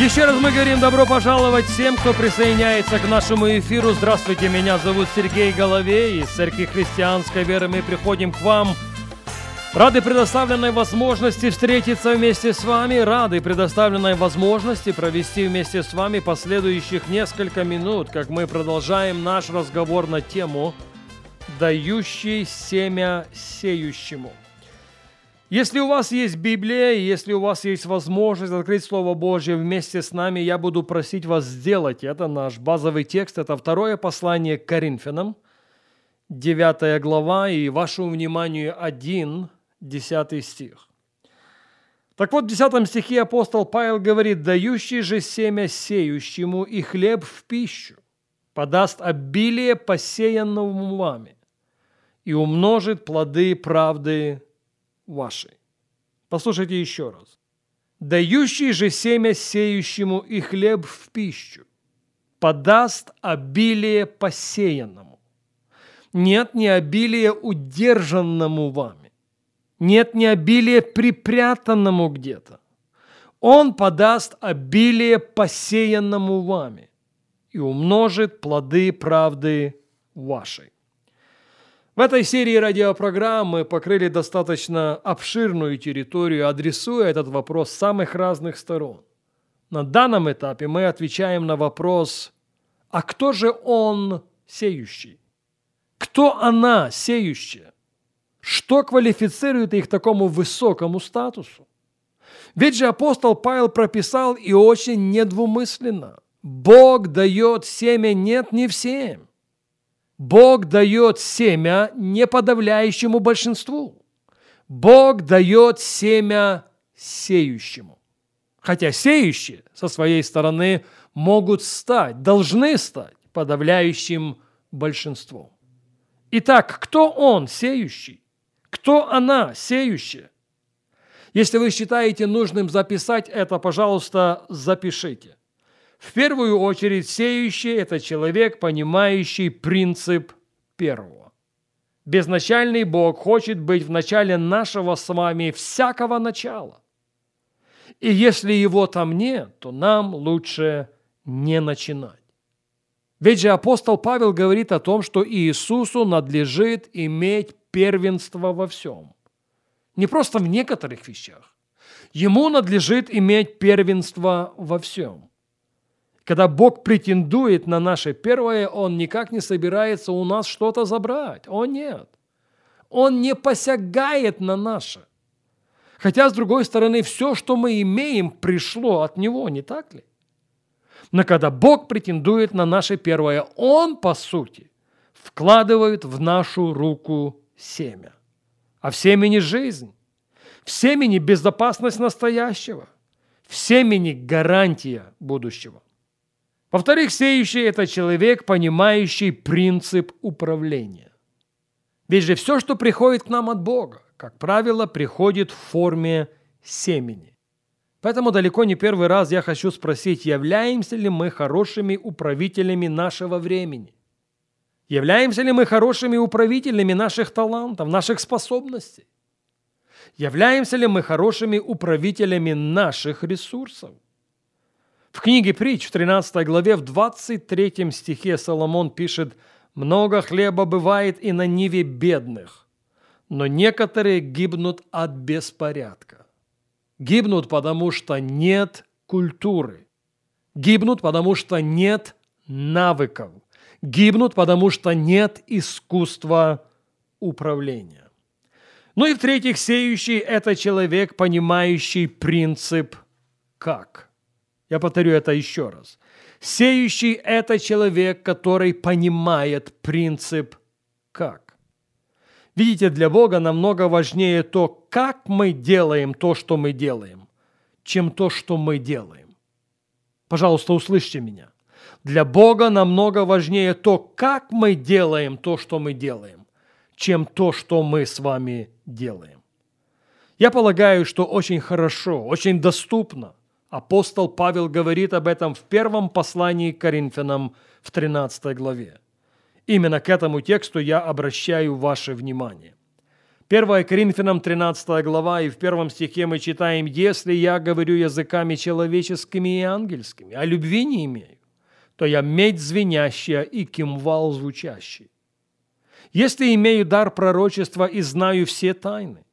Еще раз мы говорим добро пожаловать всем, кто присоединяется к нашему эфиру. Здравствуйте, меня зовут Сергей Головей. Из Церкви Христианской Веры мы приходим к вам. Рады предоставленной возможности встретиться вместе с вами, рады предоставленной возможности провести вместе с вами последующих несколько минут, как мы продолжаем наш разговор на тему «Дающий семя сеющему». Если у вас есть Библия, если у вас есть возможность открыть Слово Божье вместе с нами, я буду просить вас сделать это. Наш базовый текст – это второе послание к Коринфянам, 9 глава, и вашему вниманию 1, 10 стих. Так вот, в 10 стихе апостол Павел говорит, «Дающий же семя сеющему и хлеб в пищу подаст обилие посеянному вами и умножит плоды правды вашей. Послушайте еще раз. Дающий же семя сеющему и хлеб в пищу подаст обилие посеянному. Нет не обилия удержанному вами. Нет не обилия припрятанному где-то. Он подаст обилие посеянному вами и умножит плоды правды вашей. В этой серии радиопрограмм мы покрыли достаточно обширную территорию, адресуя этот вопрос с самых разных сторон. На данном этапе мы отвечаем на вопрос, а кто же он сеющий? Кто она сеющая? Что квалифицирует их такому высокому статусу? Ведь же апостол Павел прописал и очень недвумысленно. Бог дает семя нет не всем. Бог дает семя не подавляющему большинству. Бог дает семя сеющему. Хотя сеющие со своей стороны могут стать, должны стать подавляющим большинством. Итак, кто он, сеющий? Кто она, сеющая? Если вы считаете нужным записать это, пожалуйста, запишите. В первую очередь сеющий – это человек, понимающий принцип первого. Безначальный Бог хочет быть в начале нашего с вами всякого начала. И если его там нет, то нам лучше не начинать. Ведь же апостол Павел говорит о том, что Иисусу надлежит иметь первенство во всем. Не просто в некоторых вещах. Ему надлежит иметь первенство во всем. Когда Бог претендует на наше первое, Он никак не собирается у нас что-то забрать. О нет. Он не посягает на наше. Хотя, с другой стороны, все, что мы имеем, пришло от Него, не так ли? Но когда Бог претендует на наше первое, Он, по сути, вкладывает в нашу руку семя. А в семени жизнь, в семени безопасность настоящего, в семени гарантия будущего. Во-вторых, сеющий – это человек, понимающий принцип управления. Ведь же все, что приходит к нам от Бога, как правило, приходит в форме семени. Поэтому далеко не первый раз я хочу спросить, являемся ли мы хорошими управителями нашего времени? Являемся ли мы хорошими управителями наших талантов, наших способностей? Являемся ли мы хорошими управителями наших ресурсов? В книге притч в 13 главе в 23 стихе Соломон пишет «Много хлеба бывает и на ниве бедных, но некоторые гибнут от беспорядка. Гибнут, потому что нет культуры. Гибнут, потому что нет навыков. Гибнут, потому что нет искусства управления. Ну и в-третьих, сеющий – это человек, понимающий принцип «как». Я повторю это еще раз. Сеющий – это человек, который понимает принцип «как». Видите, для Бога намного важнее то, как мы делаем то, что мы делаем, чем то, что мы делаем. Пожалуйста, услышьте меня. Для Бога намного важнее то, как мы делаем то, что мы делаем, чем то, что мы с вами делаем. Я полагаю, что очень хорошо, очень доступно апостол Павел говорит об этом в первом послании к Коринфянам в 13 главе. Именно к этому тексту я обращаю ваше внимание. 1 Коринфянам 13 глава, и в первом стихе мы читаем «Если я говорю языками человеческими и ангельскими, а любви не имею, то я медь звенящая и кимвал звучащий. Если имею дар пророчества и знаю все тайны,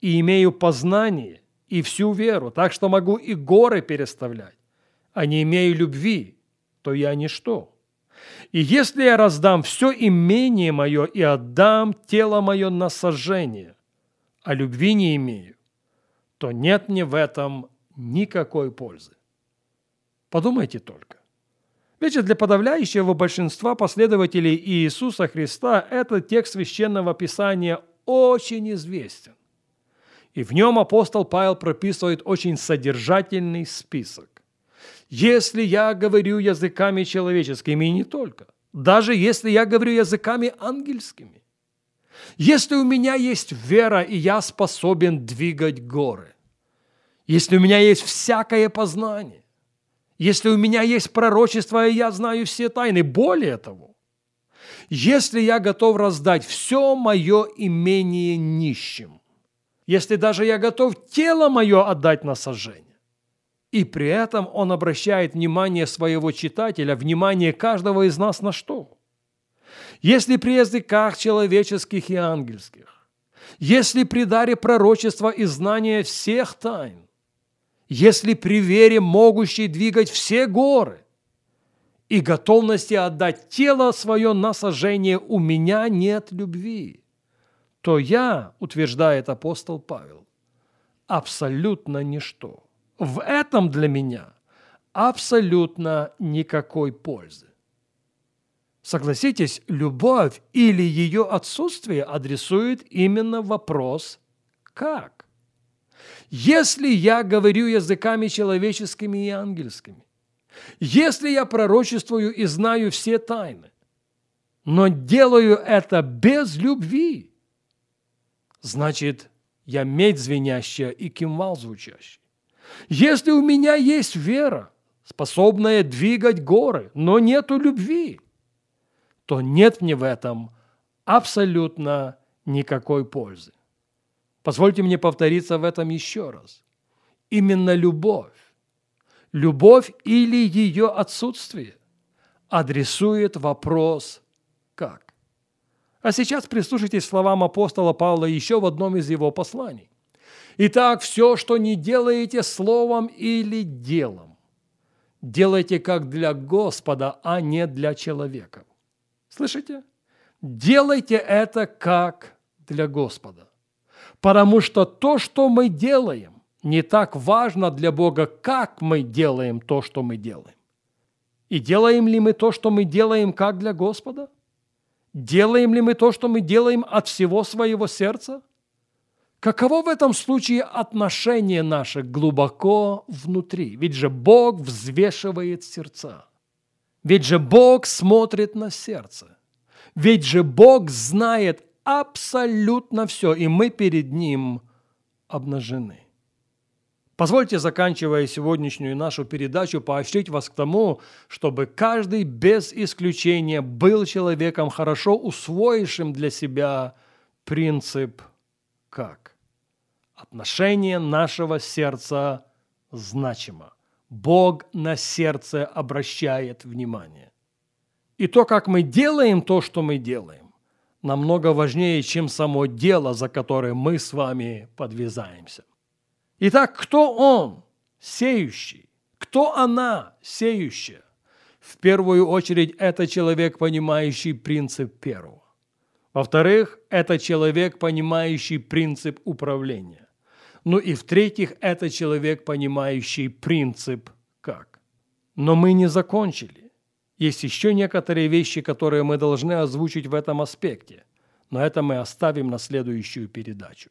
и имею познание и всю веру, так что могу и горы переставлять, а не имею любви, то я ничто. И если я раздам все имение мое и отдам тело мое на сожжение, а любви не имею, то нет мне в этом никакой пользы. Подумайте только. Ведь для подавляющего большинства последователей Иисуса Христа этот текст Священного Писания очень известен. И в нем апостол Павел прописывает очень содержательный список. Если я говорю языками человеческими, и не только, даже если я говорю языками ангельскими, если у меня есть вера, и я способен двигать горы, если у меня есть всякое познание, если у меня есть пророчество, и я знаю все тайны, более того, если я готов раздать все мое имение нищим, если даже я готов тело мое отдать на сожжение, и при этом он обращает внимание своего читателя, внимание каждого из нас на что? Если при языках человеческих и ангельских, если при даре пророчества и знания всех тайн, если при вере могущей двигать все горы и готовности отдать тело свое на сожжение у меня нет любви, то я, утверждает апостол Павел, абсолютно ничто в этом для меня абсолютно никакой пользы. Согласитесь, любовь или ее отсутствие адресует именно вопрос «как?». Если я говорю языками человеческими и ангельскими, если я пророчествую и знаю все тайны, но делаю это без любви, значит, я медь звенящая и кимвал звучащий. Если у меня есть вера, способная двигать горы, но нету любви, то нет мне в этом абсолютно никакой пользы. Позвольте мне повториться в этом еще раз. Именно любовь, любовь или ее отсутствие адресует вопрос «как?». А сейчас прислушайтесь словам апостола Павла еще в одном из его посланий. Итак, все, что не делаете словом или делом, делайте как для Господа, а не для человека. Слышите? Делайте это как для Господа. Потому что то, что мы делаем, не так важно для Бога, как мы делаем то, что мы делаем. И делаем ли мы то, что мы делаем, как для Господа? Делаем ли мы то, что мы делаем от всего своего сердца? Каково в этом случае отношение наше глубоко внутри? Ведь же Бог взвешивает сердца. Ведь же Бог смотрит на сердце. Ведь же Бог знает абсолютно все, и мы перед Ним обнажены. Позвольте, заканчивая сегодняшнюю нашу передачу, поощрить вас к тому, чтобы каждый без исключения был человеком, хорошо усвоившим для себя принцип «как». Отношение нашего сердца значимо. Бог на сердце обращает внимание. И то, как мы делаем то, что мы делаем, намного важнее, чем само дело, за которое мы с вами подвязаемся. Итак, кто он, сеющий? Кто она, сеющая? В первую очередь, это человек, понимающий принцип первого. Во-вторых, это человек, понимающий принцип управления. Ну и в-третьих, это человек, понимающий принцип «как». Но мы не закончили. Есть еще некоторые вещи, которые мы должны озвучить в этом аспекте, но это мы оставим на следующую передачу.